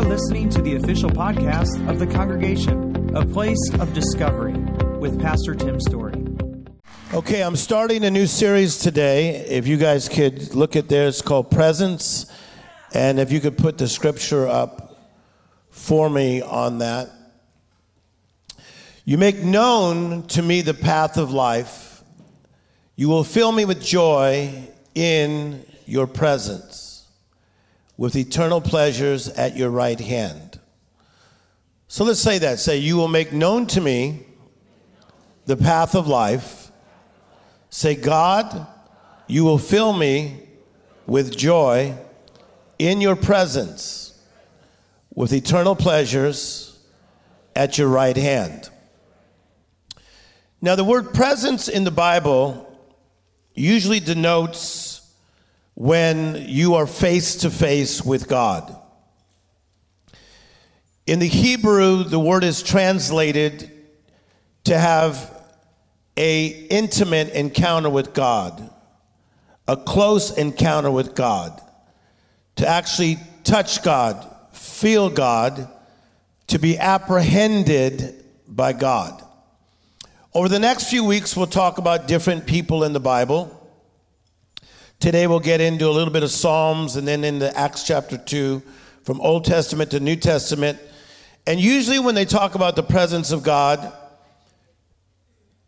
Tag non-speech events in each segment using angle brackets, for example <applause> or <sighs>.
are listening to the official podcast of the congregation, a place of discovery, with Pastor Tim Storey. Okay, I'm starting a new series today. If you guys could look at there, it's called Presence. And if you could put the scripture up for me on that. You make known to me the path of life. You will fill me with joy in your presence, with eternal pleasures at your right hand. So let's say that. Say, You will make known to me the path of life. Say, God, you will fill me with joy in your presence, with eternal pleasures at your right hand. Now, the word presence in the Bible usually denotes when you are face to face with God. In the Hebrew, the word is translated to have a intimate encounter with God, a close encounter with God, to actually touch God, feel God, to be apprehended by God. Over the next few weeks, we'll talk about different people in the Bible. Today, we'll get into a little bit of Psalms and then into Acts chapter 2, from Old Testament to New Testament. And usually, when they talk about the presence of God,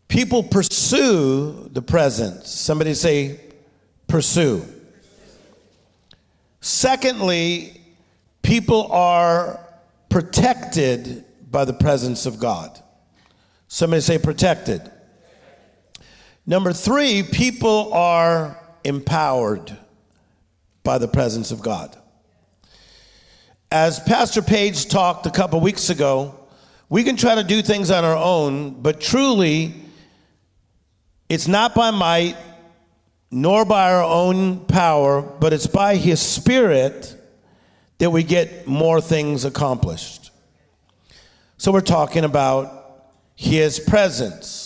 people pursue the presence. Somebody say, pursue. Secondly, people are protected by the presence of God. Somebody say protected. Number three, people are empowered by the presence of God. As Pastor Page talked a couple weeks ago, we can try to do things on our own, but truly, it's not by might nor by our own power, but it's by His Spirit that we get more things accomplished. So we're talking about his presence.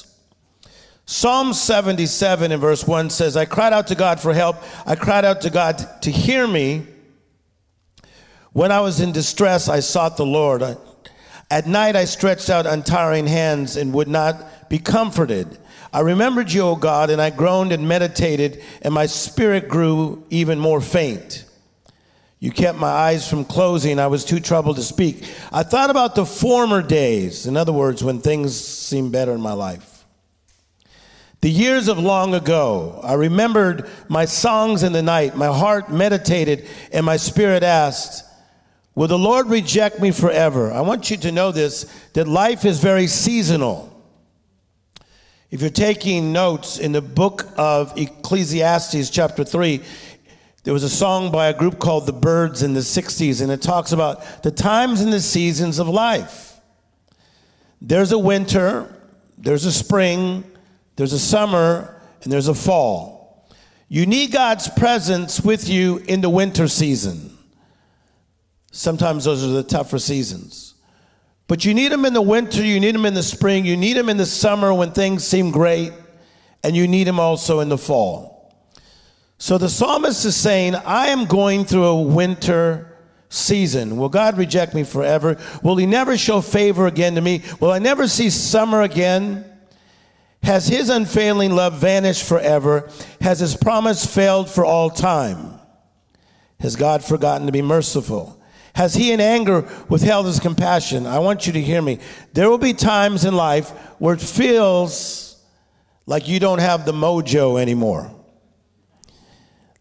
Psalm 77 in verse 1 says, I cried out to God for help. I cried out to God to hear me. When I was in distress, I sought the Lord. At night, I stretched out untiring hands and would not be comforted. I remembered you, O God, and I groaned and meditated, and my spirit grew even more faint. You kept my eyes from closing. I was too troubled to speak. I thought about the former days, in other words, when things seemed better in my life. The years of long ago, I remembered my songs in the night. My heart meditated, and my spirit asked, Will the Lord reject me forever? I want you to know this that life is very seasonal. If you're taking notes in the book of Ecclesiastes, chapter 3, there was a song by a group called The Byrds in the 60s, and it talks about the times and the seasons of life. There's a winter, there's a spring, there's a summer, and there's a fall. You need God's presence with you in the winter season. Sometimes those are the tougher seasons. But you need Him in the winter, you need Him in the spring, you need Him in the summer when things seem great, and you need Him also in the fall. So the psalmist is saying, I am going through a winter season. Will God reject me forever? Will he never show favor again to me? Will I never see summer again? Has his unfailing love vanished forever? Has his promise failed for all time? Has God forgotten to be merciful? Has he in anger withheld his compassion? I want you to hear me. There will be times in life where it feels like you don't have the mojo anymore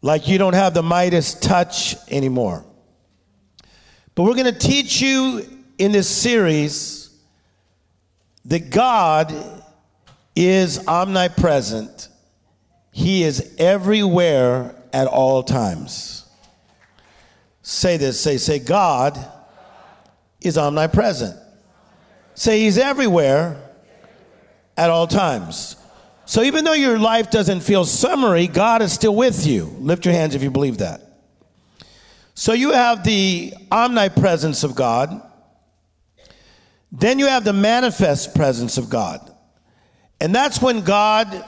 like you don't have the Midas touch anymore. But we're going to teach you in this series that God is omnipresent, He is everywhere at all times. Say this say, say, God is omnipresent. Say, He's everywhere at all times. So even though your life doesn't feel summery, God is still with you. Lift your hands if you believe that. So you have the omnipresence of God. Then you have the manifest presence of God. And that's when God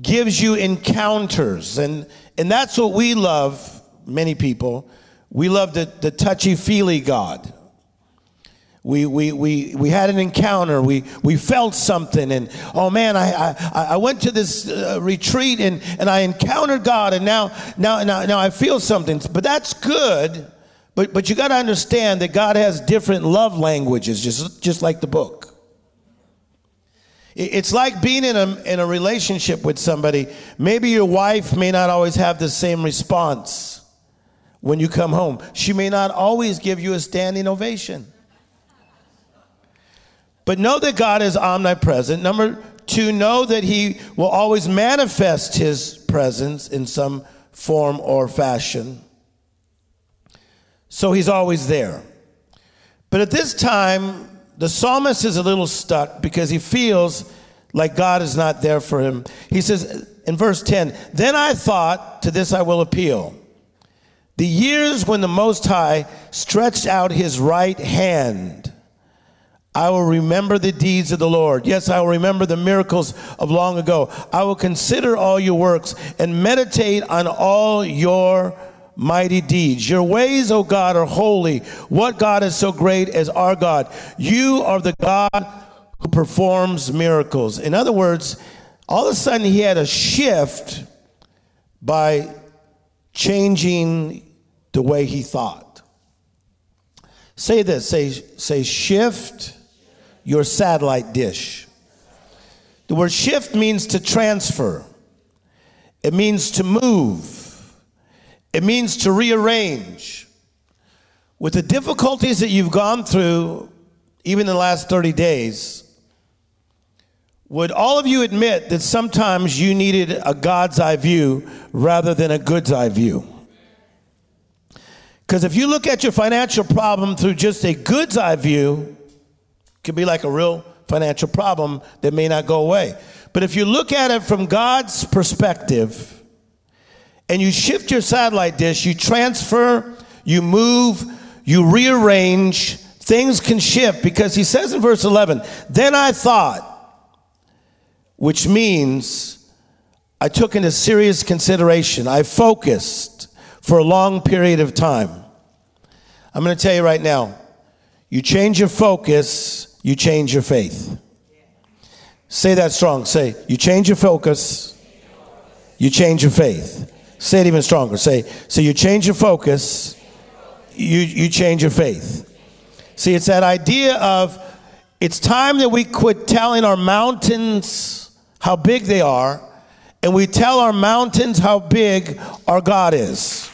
gives you encounters. And, and that's what we love, many people. We love the, the touchy feely God. We, we, we, we had an encounter. We, we felt something. And oh man, I, I, I went to this uh, retreat and, and I encountered God and now, now, now, now I feel something. But that's good. But, but you got to understand that God has different love languages, just, just like the book. It's like being in a, in a relationship with somebody. Maybe your wife may not always have the same response when you come home. She may not always give you a standing ovation. But know that God is omnipresent. Number two, know that He will always manifest His presence in some form or fashion. So He's always there. But at this time, the psalmist is a little stuck because he feels like God is not there for him. He says in verse 10 Then I thought, to this I will appeal. The years when the Most High stretched out his right hand I will remember the deeds of the Lord. Yes, I will remember the miracles of long ago. I will consider all your works and meditate on all your mighty deeds. Your ways, O God, are holy. What God is so great as our God? You are the God who performs miracles. In other words, all of a sudden he had a shift by changing the way he thought. Say this, say, say shift your satellite dish. The word shift means to transfer, it means to move, it means to rearrange. With the difficulties that you've gone through, even in the last 30 days, would all of you admit that sometimes you needed a God's eye view rather than a good's eye view? Because if you look at your financial problem through just a good's eye view, it could be like a real financial problem that may not go away. But if you look at it from God's perspective and you shift your satellite dish, you transfer, you move, you rearrange, things can shift because he says in verse 11, Then I thought, which means I took into serious consideration, I focused for a long period of time. I'm going to tell you right now, you change your focus you change your faith. Say that strong. Say, you change your focus, you change your faith. Say it even stronger. Say, so you change your focus, you, you change your faith. See, it's that idea of it's time that we quit telling our mountains how big they are, and we tell our mountains how big our God is.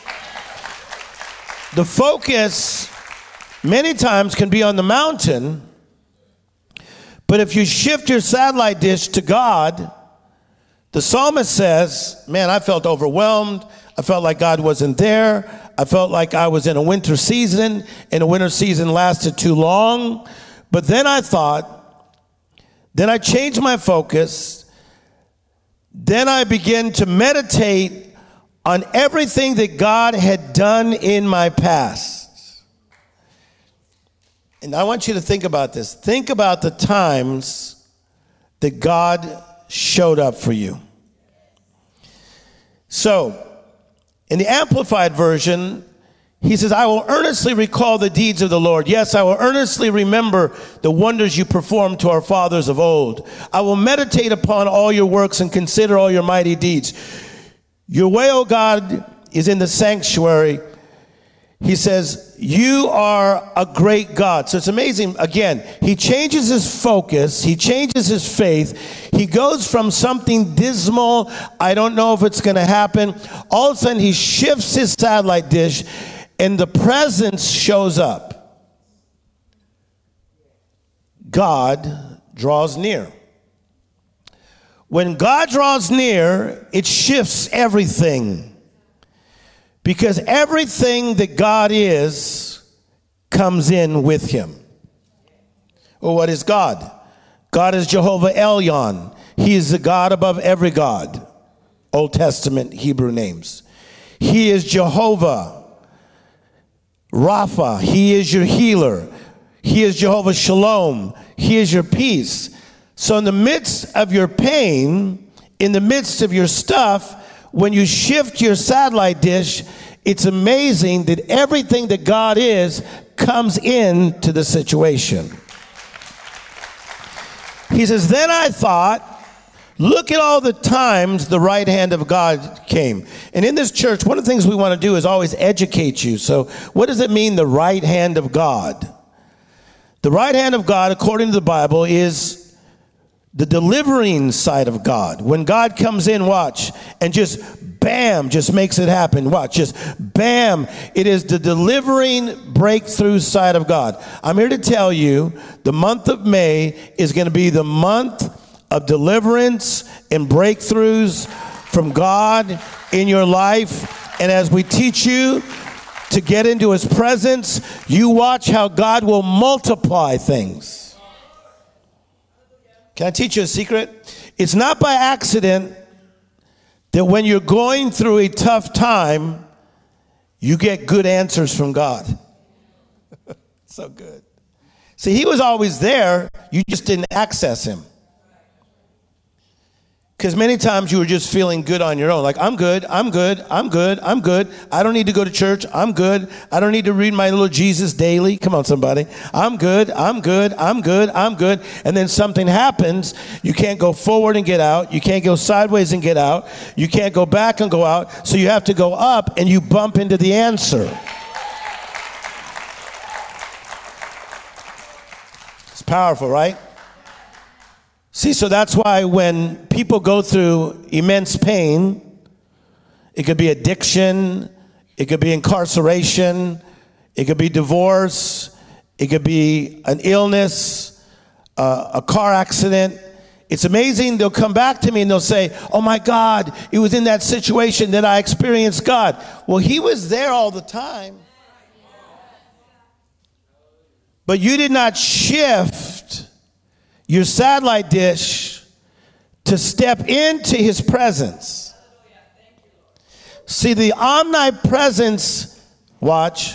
The focus many times can be on the mountain but if you shift your satellite dish to God, the psalmist says, Man, I felt overwhelmed. I felt like God wasn't there. I felt like I was in a winter season, and the winter season lasted too long. But then I thought, then I changed my focus. Then I began to meditate on everything that God had done in my past. And I want you to think about this. Think about the times that God showed up for you. So, in the Amplified Version, he says, I will earnestly recall the deeds of the Lord. Yes, I will earnestly remember the wonders you performed to our fathers of old. I will meditate upon all your works and consider all your mighty deeds. Your way, O God, is in the sanctuary he says, You are a great God. So it's amazing. Again, he changes his focus, he changes his faith. He goes from something dismal, I don't know if it's going to happen. All of a sudden, he shifts his satellite dish, and the presence shows up. God draws near. When God draws near, it shifts everything. Because everything that God is comes in with him. Well, what is God? God is Jehovah Elyon. He is the God above every God. Old Testament Hebrew names. He is Jehovah Rapha. He is your healer. He is Jehovah Shalom. He is your peace. So, in the midst of your pain, in the midst of your stuff, when you shift your satellite dish, it's amazing that everything that God is comes into the situation. He says, Then I thought, look at all the times the right hand of God came. And in this church, one of the things we want to do is always educate you. So, what does it mean, the right hand of God? The right hand of God, according to the Bible, is the delivering side of God. When God comes in, watch, and just bam, just makes it happen. Watch, just bam. It is the delivering breakthrough side of God. I'm here to tell you the month of May is going to be the month of deliverance and breakthroughs from God in your life. And as we teach you to get into his presence, you watch how God will multiply things. Can I teach you a secret? It's not by accident that when you're going through a tough time, you get good answers from God. <laughs> so good. See, He was always there, you just didn't access Him. Because many times you were just feeling good on your own. Like, I'm good, I'm good, I'm good, I'm good. I don't need to go to church, I'm good. I don't need to read my little Jesus daily. Come on, somebody. I'm good, I'm good, I'm good, I'm good. And then something happens. You can't go forward and get out. You can't go sideways and get out. You can't go back and go out. So you have to go up and you bump into the answer. It's powerful, right? See, so that's why when people go through immense pain, it could be addiction, it could be incarceration, it could be divorce, it could be an illness, uh, a car accident. It's amazing. They'll come back to me and they'll say, Oh my God, it was in that situation that I experienced God. Well, He was there all the time. But you did not shift your satellite dish to step into his presence. See, the omnipresence, watch,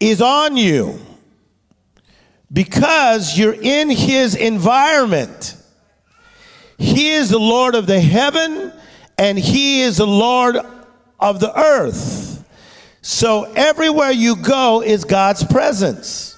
is on you because you're in his environment. He is the Lord of the heaven and he is the Lord of the earth. So everywhere you go is God's presence.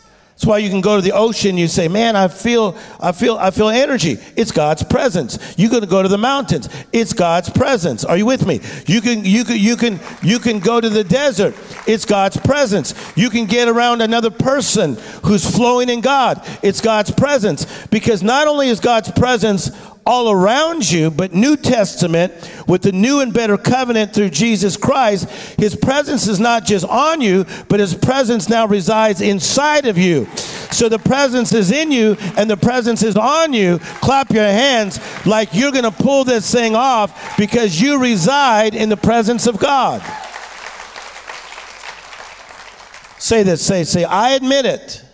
That's why you can go to the ocean. You say, "Man, I feel, I feel, I feel energy." It's God's presence. You can go to the mountains. It's God's presence. Are you with me? You can, you can, you can, you can go to the desert. It's God's presence. You can get around another person who's flowing in God. It's God's presence. Because not only is God's presence all around you, but New Testament with the new and better covenant through Jesus Christ, his presence is not just on you, but his presence now resides inside of you. So the presence is in you and the presence is on you. Clap your hands like you're going to pull this thing off because you reside in the presence of God. Say this, say, say, I admit it.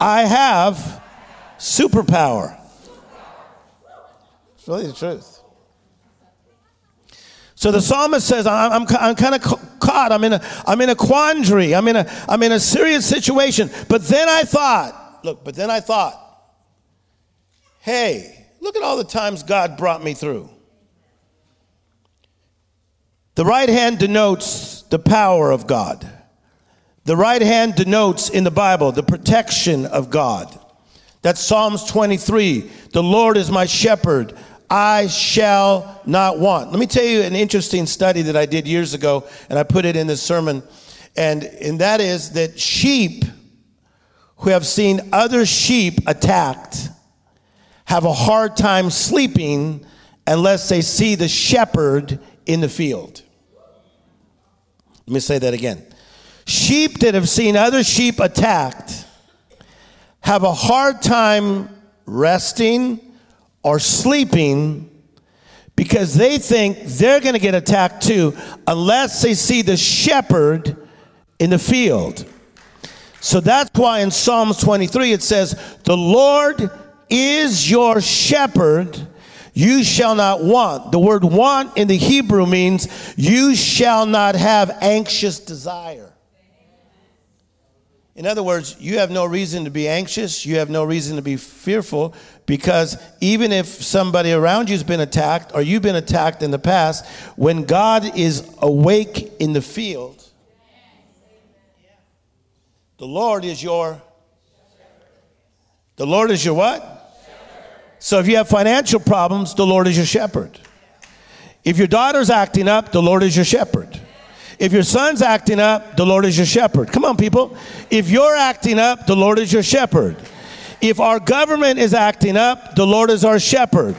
I have superpower. It's really the truth. So the psalmist says, I'm, I'm, I'm kind of caught. I'm in, a, I'm in a quandary. I'm in a, I'm in a serious situation. But then I thought, look, but then I thought, hey, look at all the times God brought me through. The right hand denotes the power of God. The right hand denotes in the Bible the protection of God. That's Psalms 23. The Lord is my shepherd. I shall not want. Let me tell you an interesting study that I did years ago, and I put it in this sermon. And, and that is that sheep who have seen other sheep attacked have a hard time sleeping unless they see the shepherd in the field. Let me say that again. Sheep that have seen other sheep attacked have a hard time resting are sleeping because they think they're going to get attacked too unless they see the shepherd in the field. So that's why in Psalms 23 it says, The Lord is your shepherd, you shall not want. The word want in the Hebrew means you shall not have anxious desire. In other words, you have no reason to be anxious. You have no reason to be fearful because even if somebody around you has been attacked or you've been attacked in the past, when God is awake in the field, the Lord is your The Lord is your what? So if you have financial problems, the Lord is your shepherd. If your daughter's acting up, the Lord is your shepherd. If your son's acting up, the Lord is your shepherd. Come on, people. If you're acting up, the Lord is your shepherd. If our government is acting up, the Lord is our shepherd.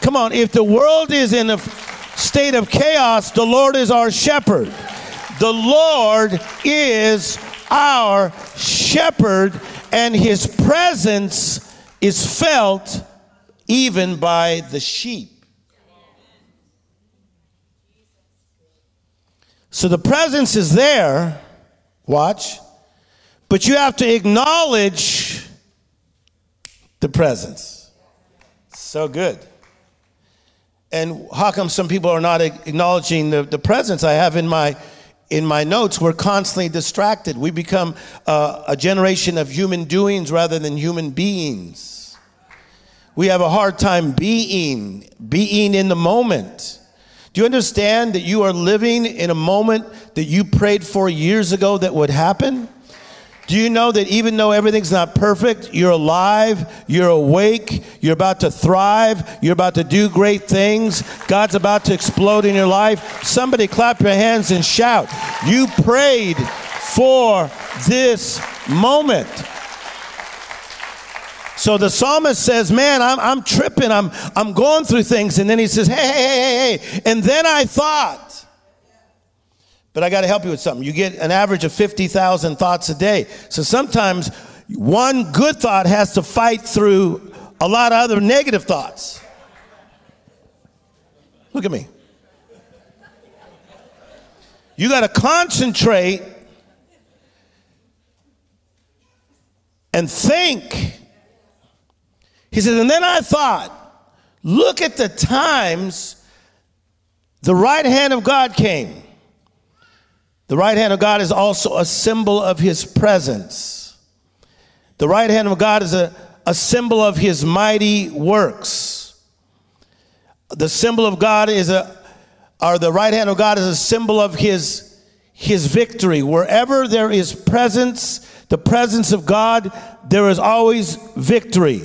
Come on. If the world is in a state of chaos, the Lord is our shepherd. The Lord is our shepherd, and his presence is felt even by the sheep. So the presence is there, watch, but you have to acknowledge the presence. So good. And how come some people are not acknowledging the, the presence I have in my in my notes? We're constantly distracted. We become uh, a generation of human doings rather than human beings. We have a hard time being, being in the moment. Do you understand that you are living in a moment that you prayed for years ago that would happen? Do you know that even though everything's not perfect, you're alive, you're awake, you're about to thrive, you're about to do great things, God's about to explode in your life? Somebody clap your hands and shout. You prayed for this moment. So the psalmist says, Man, I'm, I'm tripping. I'm, I'm going through things. And then he says, Hey, hey, hey, hey. And then I thought, but I got to help you with something. You get an average of 50,000 thoughts a day. So sometimes one good thought has to fight through a lot of other negative thoughts. Look at me. You got to concentrate and think he says, and then I thought, look at the times the right hand of God came. The right hand of God is also a symbol of his presence. The right hand of God is a, a symbol of his mighty works. The symbol of God is a, or the right hand of God is a symbol of his, his victory. Wherever there is presence, the presence of God, there is always victory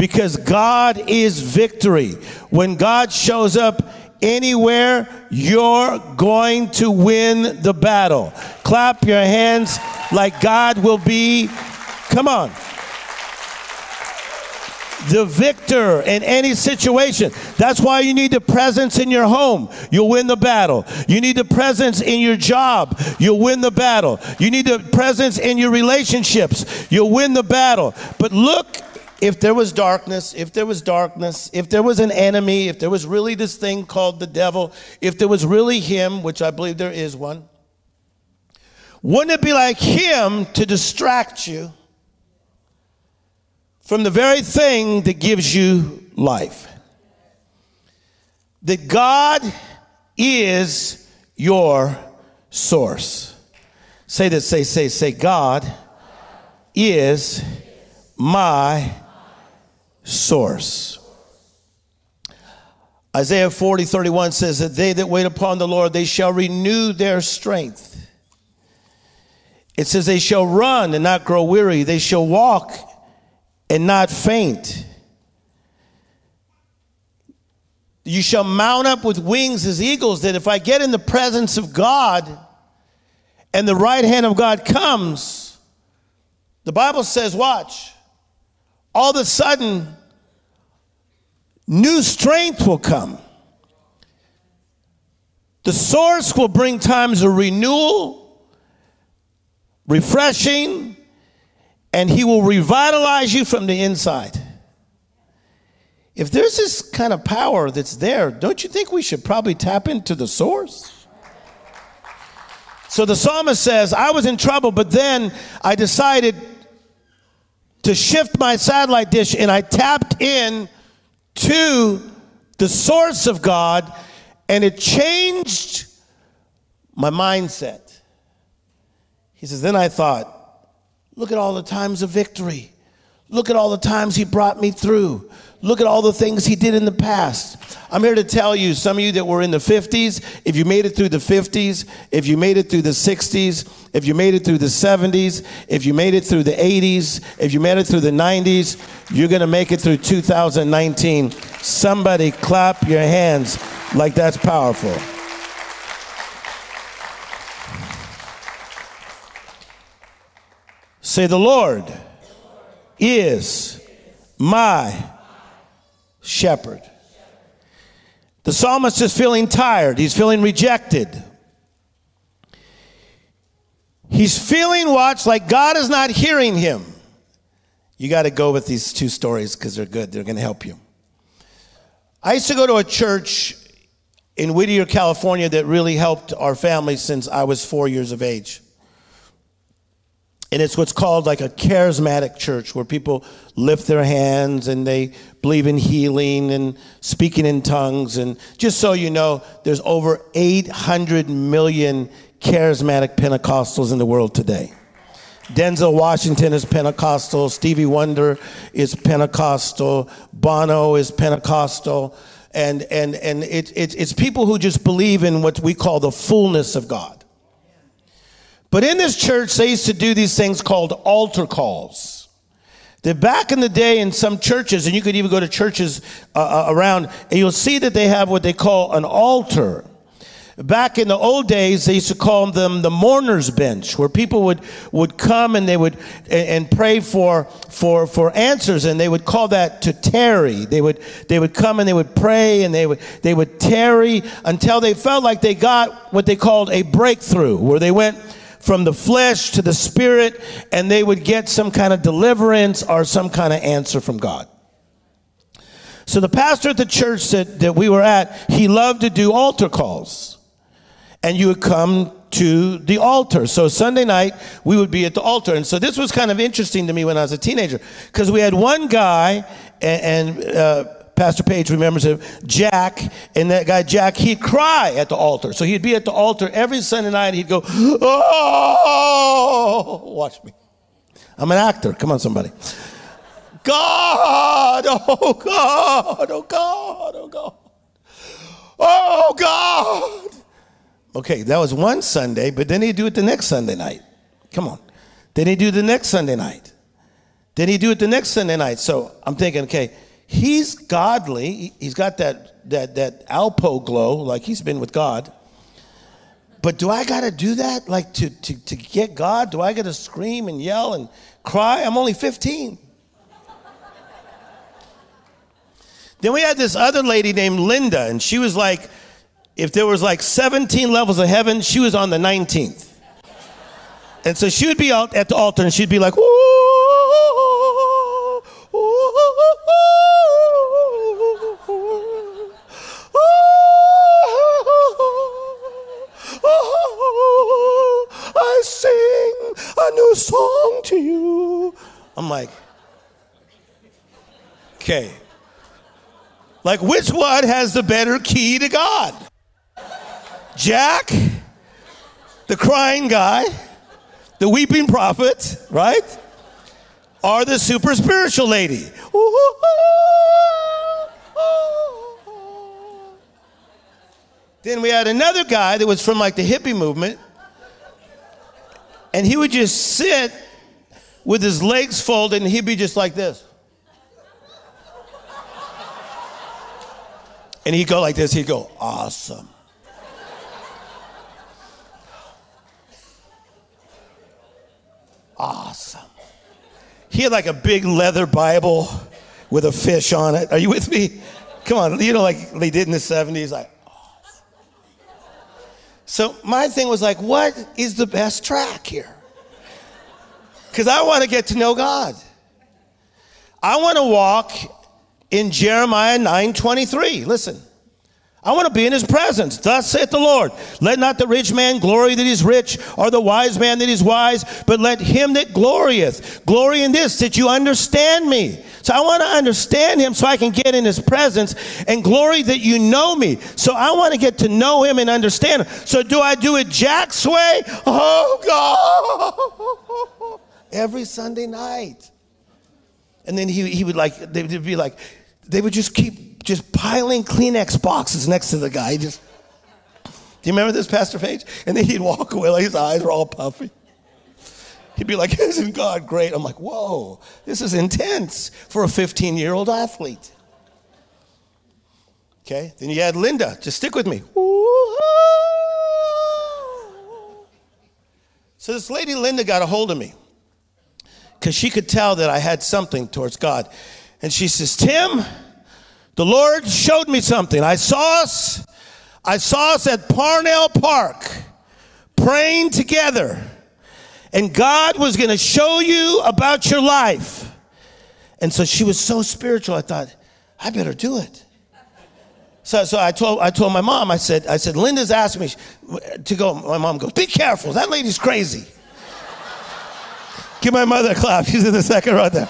because God is victory. When God shows up anywhere, you're going to win the battle. Clap your hands like God will be. Come on. The victor in any situation. That's why you need the presence in your home. You'll win the battle. You need the presence in your job. You'll win the battle. You need the presence in your relationships. You'll win the battle. But look if there was darkness, if there was darkness, if there was an enemy, if there was really this thing called the devil, if there was really him, which I believe there is one, wouldn't it be like him to distract you from the very thing that gives you life? That God is your source. Say this, say, say, say, God is my source. Isaiah 40, 31 says that they that wait upon the Lord, they shall renew their strength. It says they shall run and not grow weary. They shall walk and not faint. You shall mount up with wings as eagles. That if I get in the presence of God and the right hand of God comes, the Bible says, watch, all of a sudden, new strength will come. The source will bring times of renewal, refreshing, and he will revitalize you from the inside. If there's this kind of power that's there, don't you think we should probably tap into the source? So the psalmist says, I was in trouble, but then I decided to shift my satellite dish and I tapped in to the source of God and it changed my mindset. He says, Then I thought, Look at all the times of victory. Look at all the times he brought me through. Look at all the things he did in the past. I'm here to tell you, some of you that were in the 50s, if you made it through the 50s, if you made it through the 60s, if you made it through the 70s, if you made it through the 80s, if you made it through the 90s, you're going to make it through 2019. Somebody clap your hands like that's powerful. Say, the Lord is my shepherd. The psalmist is feeling tired, he's feeling rejected. He's feeling watched like God is not hearing him. You got to go with these two stories because they're good. They're going to help you. I used to go to a church in Whittier, California that really helped our family since I was four years of age. And it's what's called like a charismatic church where people lift their hands and they believe in healing and speaking in tongues. And just so you know, there's over 800 million charismatic Pentecostals in the world today. Denzel Washington is Pentecostal. Stevie Wonder is Pentecostal. Bono is Pentecostal. And, and, and it, it, it's people who just believe in what we call the fullness of God. But in this church, they used to do these things called altar calls. That back in the day in some churches, and you could even go to churches uh, uh, around, and you'll see that they have what they call an altar. Back in the old days, they used to call them the mourner's bench, where people would, would come and they would and, and pray for, for, for answers, and they would call that to tarry. They would, they would come and they would pray and they would, they would tarry until they felt like they got what they called a breakthrough, where they went from the flesh to the spirit, and they would get some kind of deliverance or some kind of answer from God. So the pastor at the church that, that we were at, he loved to do altar calls. And you would come to the altar. So Sunday night, we would be at the altar. And so this was kind of interesting to me when I was a teenager, because we had one guy, and, and uh, Pastor Page remembers him, Jack, and that guy Jack, he'd cry at the altar. So he'd be at the altar every Sunday night, he'd go, Oh, watch me. I'm an actor. Come on, somebody. God, oh God, oh God, oh God, oh God. Okay, that was one Sunday, but then he'd do it the next Sunday night. Come on. Then he'd do it the next Sunday night. Then he'd do it the next Sunday night. So I'm thinking, okay, he's godly. He's got that, that, that Alpo glow, like he's been with God. But do I got to do that, like to, to, to get God? Do I got to scream and yell and cry? I'm only 15. then we had this other lady named Linda, and she was like, if there was like 17 levels of heaven, she was on the 19th. And so she would be out at the altar and she'd be like, I sing a new song to you. I'm like, okay. Like, which one has the better key to God? Jack, the crying guy, the weeping prophet, right? Or the super spiritual lady. Then we had another guy that was from like the hippie movement, and he would just sit with his legs folded, and he'd be just like this. And he'd go like this, he'd go, awesome. Awesome. He had like a big leather Bible with a fish on it. Are you with me? Come on, you know, like they did in the 70s, like, awesome. So my thing was like, what is the best track here? Because I want to get to know God. I want to walk in Jeremiah 9:23. Listen. I want to be in his presence. Thus saith the Lord. Let not the rich man glory that he's rich, or the wise man that he's wise, but let him that glorieth glory in this, that you understand me. So I want to understand him so I can get in his presence and glory that you know me. So I want to get to know him and understand him. So do I do it Jack's way? Oh God. <laughs> every Sunday night. And then he, he would like, they would be like, they would just keep just piling Kleenex boxes next to the guy. Just, do you remember this, Pastor Page? And then he'd walk away like his eyes were all puffy. He'd be like, <laughs> Isn't God great? I'm like, Whoa, this is intense for a 15 year old athlete. Okay, then you had Linda. Just stick with me. So this lady Linda got a hold of me because she could tell that I had something towards God. And she says, Tim, the Lord showed me something. I saw us, I saw us at Parnell Park praying together. And God was going to show you about your life. And so she was so spiritual, I thought, I better do it. So, so I told I told my mom, I said, I said, Linda's asked me to go. My mom goes, be careful, that lady's crazy. Give my mother a clap. She's in the second row there.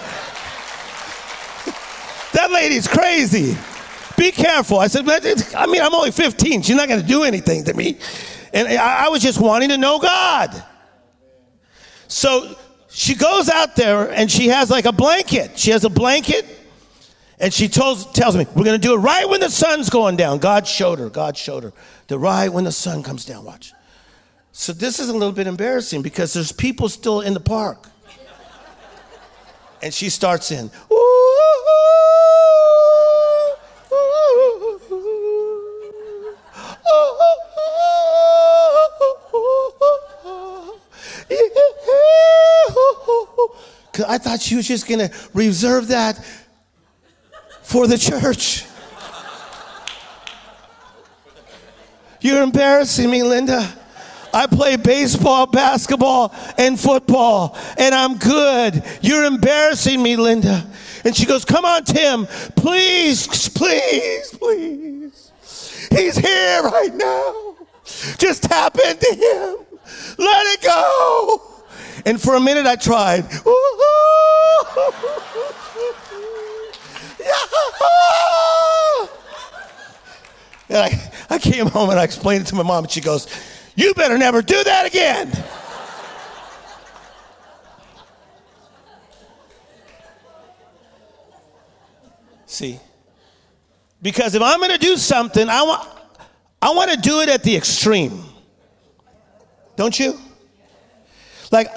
that lady's crazy. Be careful. I said, I mean, I'm only 15. She's not going to do anything to me. And I, I was just wanting to know God. So she goes out there and she has like a blanket. She has a blanket and she tells, tells me, We're going to do it right when the sun's going down. God showed her. God showed her. The right when the sun comes down. Watch. So this is a little bit embarrassing because there's people still in the park. And she starts in, Because I thought she was just going to reserve that for the church. You're embarrassing me, Linda. I play baseball, basketball, and football, and I'm good. You're embarrassing me, Linda. And she goes, Come on, Tim, please, please, please. He's here right now. Just tap into him. Let it go. And for a minute, I tried. <laughs> And I, I came home and I explained it to my mom, and she goes, You better never do that again. See? Because if I'm going to do something, I want, I want to do it at the extreme. Don't you? Like,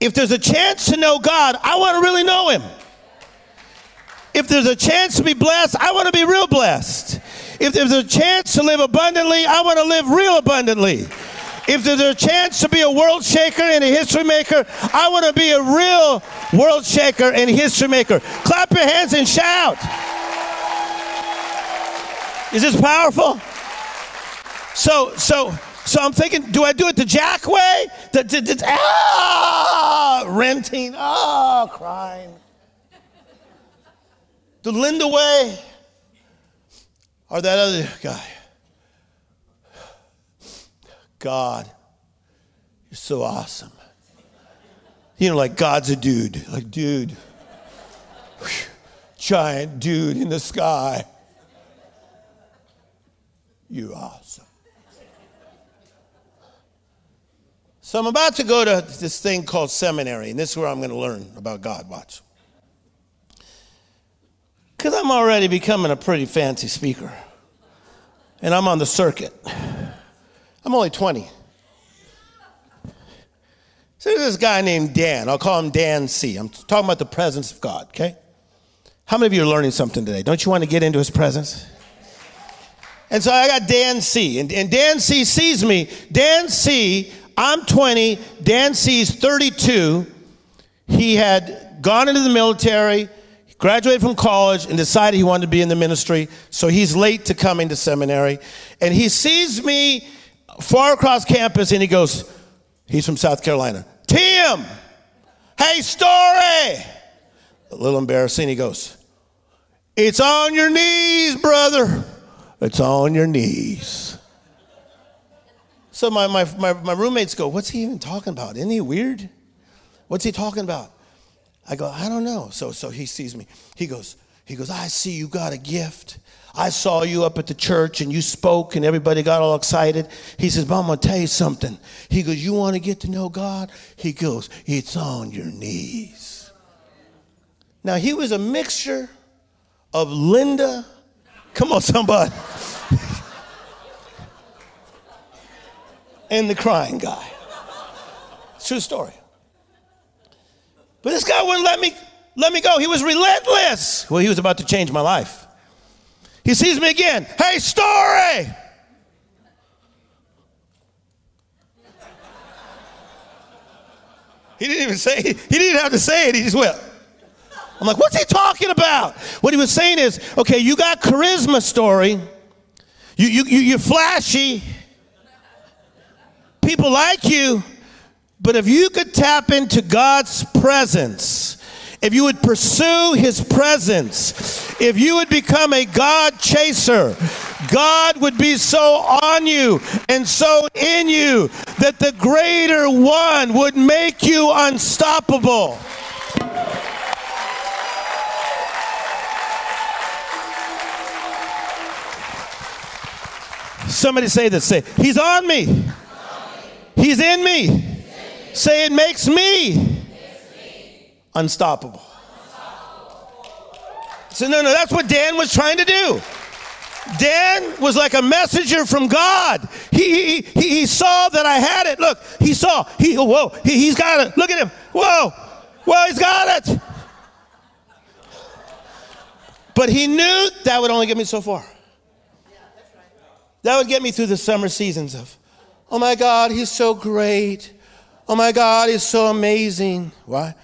if there's a chance to know God, I want to really know Him. If there's a chance to be blessed, I want to be real blessed. If there's a chance to live abundantly, I want to live real abundantly. If there's a chance to be a world shaker and a history maker, I want to be a real world shaker and history maker. Clap your hands and shout. Is this powerful? So, so, so I'm thinking, do I do it the Jack way? The, the, the, ah, renting, ah, crying the Linda way or that other guy. God, you're so awesome. You know, like God's a dude, like, dude, giant dude in the sky. You're awesome. So I'm about to go to this thing called seminary, and this is where I'm going to learn about God. Watch. Because I'm already becoming a pretty fancy speaker. And I'm on the circuit. I'm only 20. So there's this guy named Dan. I'll call him Dan C. I'm talking about the presence of God, okay? How many of you are learning something today? Don't you want to get into his presence? And so I got Dan C. And, and Dan C sees me. Dan C, I'm 20. Dan C's 32. He had gone into the military graduated from college and decided he wanted to be in the ministry. So he's late to coming to seminary. And he sees me far across campus and he goes, he's from South Carolina. Tim, hey, Storey. A little embarrassing. He goes, it's on your knees, brother. It's on your knees. So my, my, my, my roommates go, what's he even talking about? Isn't he weird? What's he talking about? I go, I don't know. So, so he sees me. He goes, he goes, I see you got a gift. I saw you up at the church and you spoke and everybody got all excited. He says, But I'm going to tell you something. He goes, You want to get to know God? He goes, It's on your knees. Now, he was a mixture of Linda. Come on, somebody. and the crying guy. True story. But this guy wouldn't let me let me go. He was relentless. Well, he was about to change my life. He sees me again. Hey, Storey. He didn't even say, he didn't have to say it. He just went. I'm like, what's he talking about? What he was saying is, okay, you got charisma Storey. You, you, you, you're flashy. People like you. But if you could tap into God's presence, if you would pursue his presence, if you would become a God chaser, God would be so on you and so in you that the greater one would make you unstoppable. Somebody say this. Say, He's on me. He's in me. Say, it makes me unstoppable. So, no, no, that's what Dan was trying to do. Dan was like a messenger from God. He, he, he, he saw that I had it. Look, he saw. He, whoa, he, he's got it. Look at him. Whoa, whoa, he's got it. But he knew that would only get me so far. That would get me through the summer seasons of, oh my God, he's so great. Oh my God, he's so amazing. Why?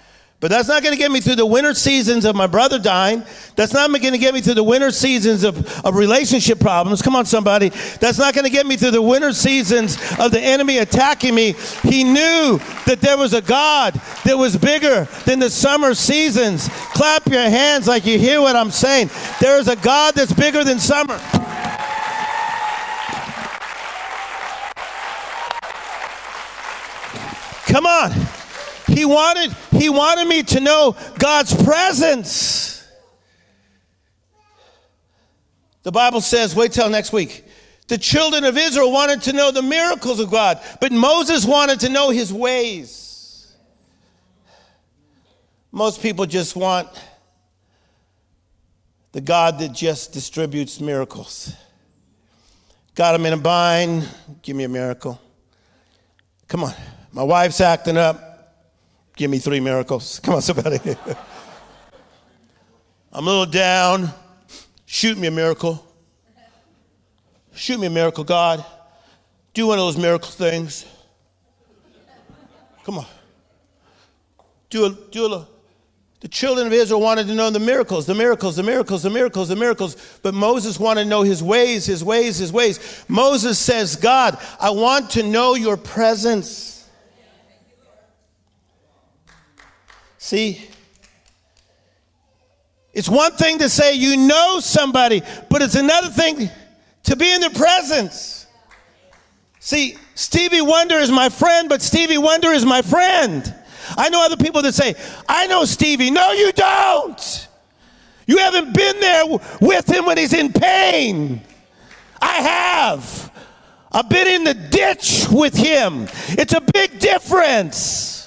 But that's not going to get me through the winter seasons of my brother dying. That's not going to get me through the winter seasons of, of relationship problems. Come on, somebody. That's not going to get me through the winter seasons of the enemy attacking me. He knew that there was a God that was bigger than the summer seasons. Clap your hands like you hear what I'm saying. There is a God that's bigger than summer. Come on. He wanted, he wanted me to know God's presence. The Bible says, wait till next week. The children of Israel wanted to know the miracles of God, but Moses wanted to know his ways. Most people just want the God that just distributes miracles. Got him in a bind, give me a miracle. Come on. My wife's acting up. Give me three miracles. Come on, somebody. I'm a little down. Shoot me a miracle. Shoot me a miracle, God. Do one of those miracle things. Come on. Do a, do a, the children of Israel wanted to know the miracles, the miracles, the miracles, the miracles, the miracles. But Moses wanted to know his ways, his ways, his ways. Moses says, God, I want to know your presence. See, it's one thing to say you know somebody, but it's another thing to be in their presence. See, Stevie Wonder is my friend, but Stevie Wonder is my friend. I know other people that say, I know Stevie. No, you don't. You haven't been there with him when he's in pain. I have. I've been in the ditch with him. It's a big difference.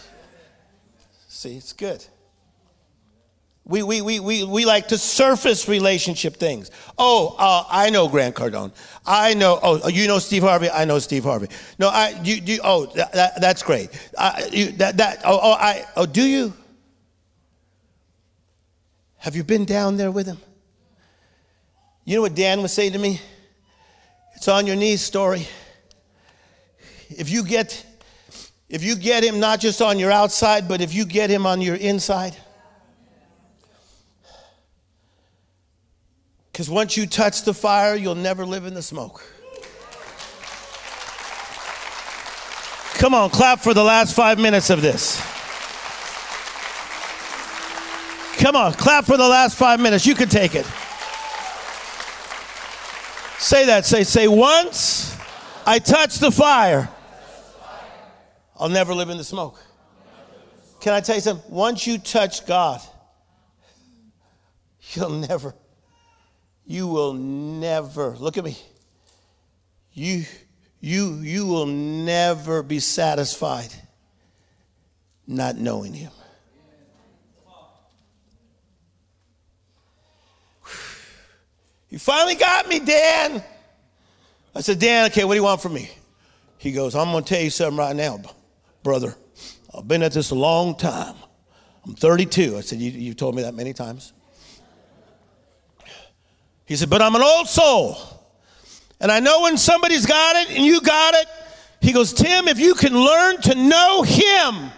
See, it's good. We, we, we, we, we like to surface relationship things. Oh, uh, I know Grant Cardone. I know, oh, you know Steve Harvey? I know Steve Harvey. No, I, you, you oh, that, that, that's great. Uh, you, that, that, oh, oh, I, oh, do you? Have you been down there with him? You know what Dan would say to me? It's on your knees Storey. If you get if you get him not just on your outside, but if you get him on your inside. Because once you touch the fire, you'll never live in the smoke. Come on, clap for the last five minutes of this. Come on, clap for the last five minutes. You can take it. Say that. Say, say, once I touch the fire. I'll never live in the smoke. Can I tell you something? Once you touch God, you'll never, You will never, look at me. You, you, you will never be satisfied not knowing him. You finally got me, Dan. I said, Dan, okay, what do you want from me? He goes, I'm going to tell you something right now, brother. I've been at this a long time. I'm 32. I said, you, You've told me that many times. He said, But I'm an old soul. And I know when somebody's got it and you got it. He goes, Tim, if you can learn to know Him,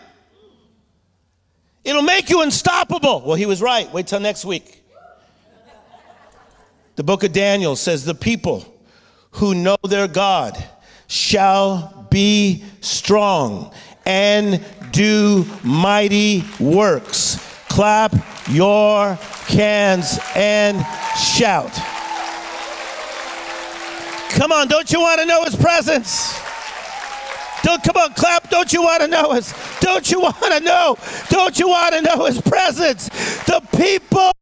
it'll make you unstoppable. Well, he was right. Wait till next week. The book of Daniel says, The people who know their God shall be strong and do mighty works. Clap your hands and shout. Come on, don't you want to know his presence? Don't come on, clap. Don't you want to know his? Don't you want to know? Don't you want to know his presence? The people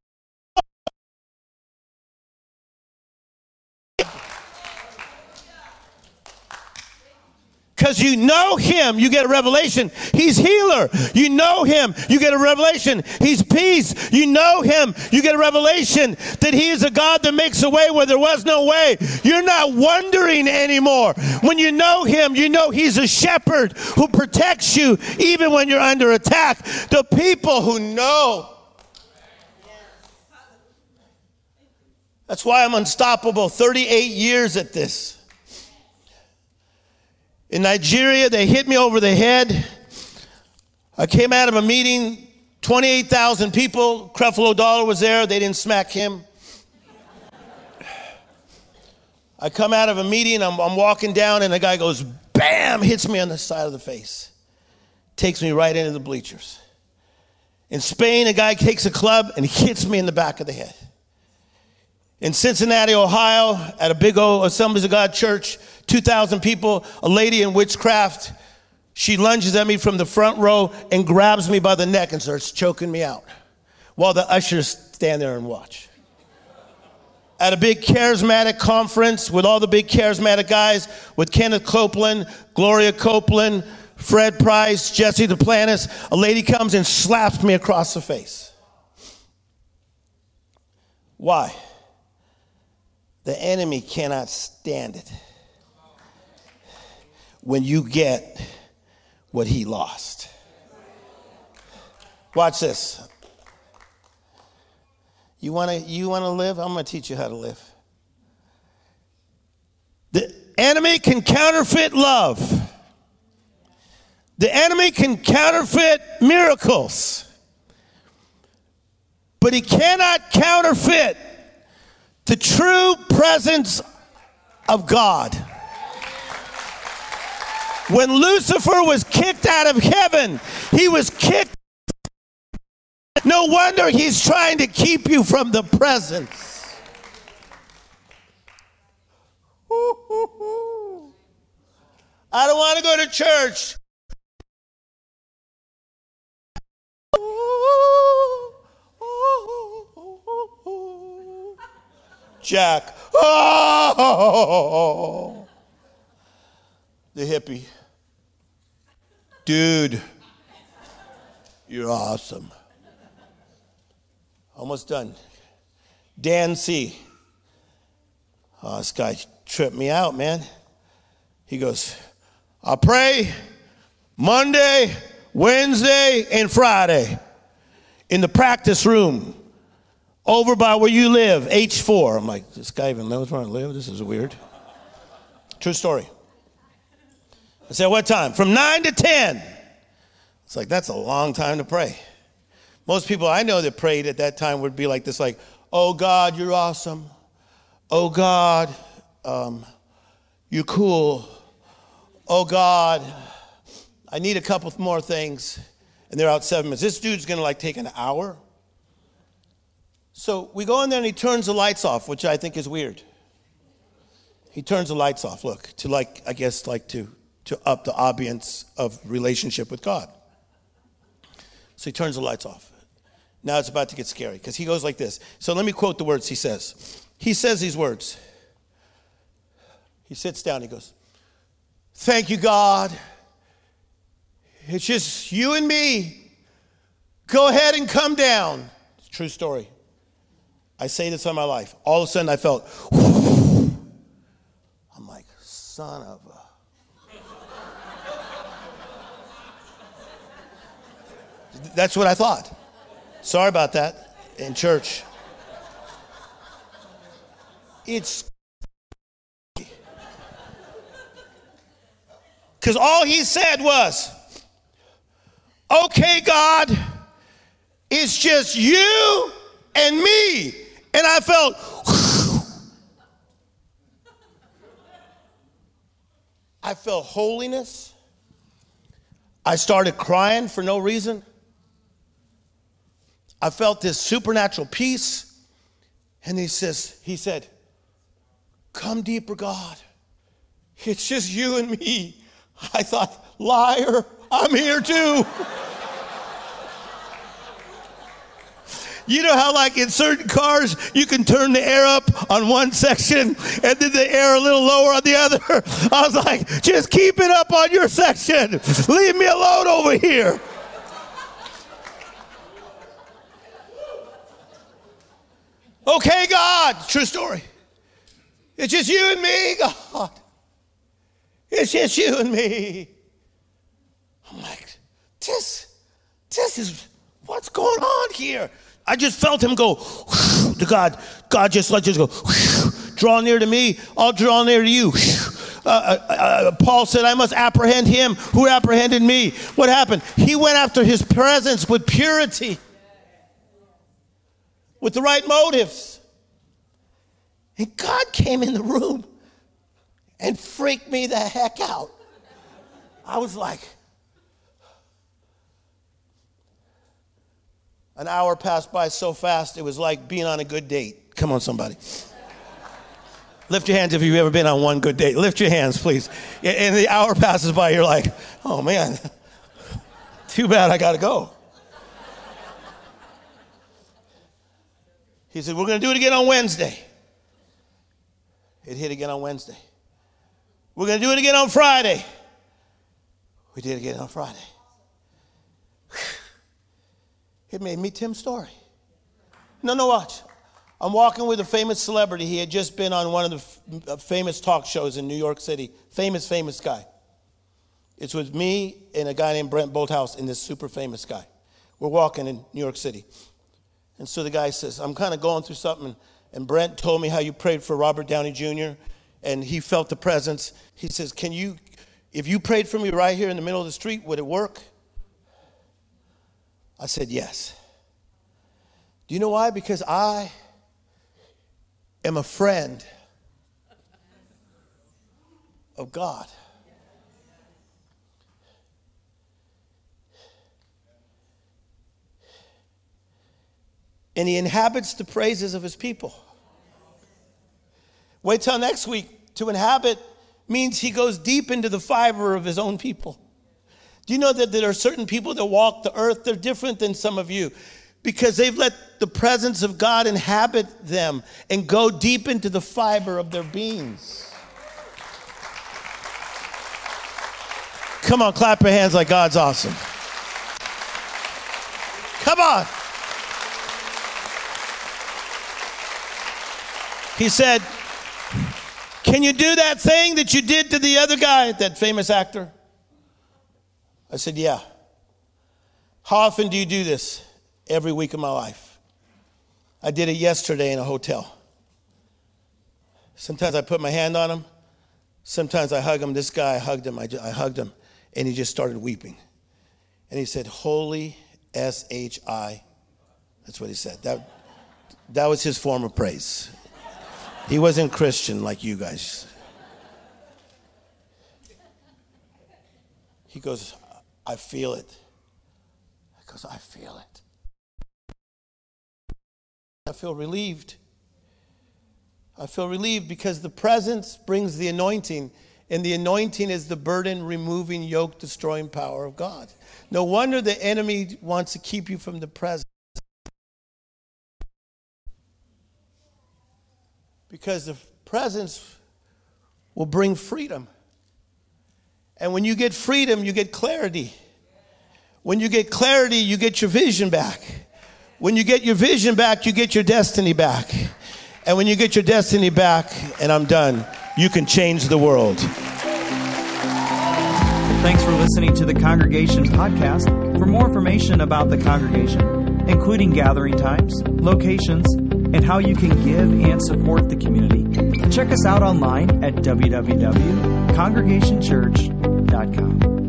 because you know him, you get a revelation. He's healer. You know him, you get a revelation. He's peace. You know him, you get a revelation that he is a God that makes a way where there was no way. You're not wondering anymore. When you know him, you know he's a shepherd who protects you even when you're under attack. The people who know. That's why I'm unstoppable. 38 years at this. In Nigeria, they hit me over the head. I came out of a meeting, 28,000 people. Creflo Dollar was there. They didn't smack him. I come out of a meeting, I'm, I'm walking down, and the guy goes, bam, hits me on the side of the face. Takes me right into the bleachers. In Spain, a guy takes a club and hits me in the back of the head. In Cincinnati, Ohio, at a big old Assemblies of God church, 2,000 people, a lady in witchcraft. She lunges at me from the front row and grabs me by the neck and starts choking me out while the ushers stand there and watch. At a big charismatic conference with all the big charismatic guys, with Kenneth Copeland, Gloria Copeland, Fred Price, Jesse Duplantis, a lady comes and slaps me across the face. Why? The enemy cannot stand it when you get what he lost. Watch this. You want to you want to live? I'm going to teach you how to live. The enemy can counterfeit love. The enemy can counterfeit miracles. But he cannot counterfeit the true presence of God. When Lucifer was kicked out of heaven, he was kicked. No wonder he's trying to keep you from the presence. I don't want to go to church. Jack. Oh, the hippie. Dude, you're awesome. Almost done. Dan C. Oh, this guy tripped me out, man. He goes, I pray Monday, Wednesday, and Friday in the practice room over by where you live, H4. I'm like, this guy even knows where I live? This is weird. True story. I said, what time? From 9 to 10. It's like, that's a long time to pray. Most people I know that prayed at that time would be like this, like, oh God, you're awesome. Oh God, um, you're cool. Oh God, I need a couple more things. And they're out seven minutes. This dude's gonna like take an hour. So we go in there and he turns the lights off, which I think is weird. He turns the lights off, look, to like, I guess, like to to up the ambience of relationship with God. So he turns the lights off. Now it's about to get scary because he goes like this. So let me quote the words he says. he says these words. He sits down, he goes, Thank you, God. It's just you and me. Go ahead and come down. True story. I say this on my life. All of a sudden, I felt, I'm like, son of a. That's what I thought. Sorry about that in church. It's because all he said was, Okay, God, it's just you and me. And I felt, I felt holiness. I started crying for no reason. I felt this supernatural peace. And he says, he said, Come deeper, God. It's just you and me. I thought, liar, I'm here too. You know how, like in certain cars, you can turn the air up on one section and then the air a little lower on the other? <laughs> I was like, just keep it up on your section. Leave me alone over here. Okay, God. True story. It's just you and me, God. It's just you and me. I'm like, this, this is what's going on here. I just felt him go to God. God just let you go. Draw near to me, I'll draw near to you. Uh, uh, uh, Paul said, I must apprehend him who apprehended me. What happened? He went after his presence with purity, with the right motives. And God came in the room and freaked me the heck out. I was like, An hour passed by so fast, it was like being on a good date. Come on, somebody. Lift your hands if you've ever been on one good date. Lift your hands, please. And the hour passes by, you're like, oh man, too bad I got to go. He said, We're going to do it again on Wednesday. It hit again on Wednesday. We're going to do it again on Friday. We did it again on Friday. <sighs> It made me Tim Storey. No, no, watch. I'm walking with a famous celebrity. He had just been on one of the f- uh, famous talk shows in New York City. Famous, famous guy. It's with me and a guy named Brent Bolthouse and this super famous guy. We're walking in New York City. And so the guy says, I'm kind of going through something. And Brent told me how you prayed for Robert Downey Jr. and he felt the presence. He says, Can you, if you prayed for me right here in the middle of the street, would it work? I said, Yes. Do you know why? Because I am a friend of God. And he inhabits the praises of his people. Wait till next week. To inhabit means he goes deep into the fiber of his own people. Do you know that there are certain people that walk the earth? They're different than some of you because they've let the presence of God inhabit them and go deep into the fiber of their beings. Come on, clap your hands like God's awesome. Come on. He said, Can you do that thing that you did to the other guy, that famous actor? I said, Yeah. How often do you do this? Every week of my life. I did it yesterday in a hotel. Sometimes I put my hand on him. Sometimes I hug him. This guy, I hugged him. I, I hugged him, and he just started weeping. And he said, Holy S H I. That's what he said. That, that was his form of praise. He wasn't Christian like you guys. He goes, I feel it. Because I feel it. I feel relieved. I feel relieved because the presence brings the anointing, and the anointing is the burden removing, yoke destroying power of God. No wonder the enemy wants to keep you from the presence. Because the presence will bring freedom. And when you get freedom, you get clarity. When you get clarity, you get your vision back. When you get your vision back, you get your destiny back. And when you get your destiny back, and I'm done, you can change the world. Thanks for listening to the Congregation Podcast. For more information about the congregation, including gathering times, locations, and how you can give and support the community, check us out online at www.congregationchurch.com.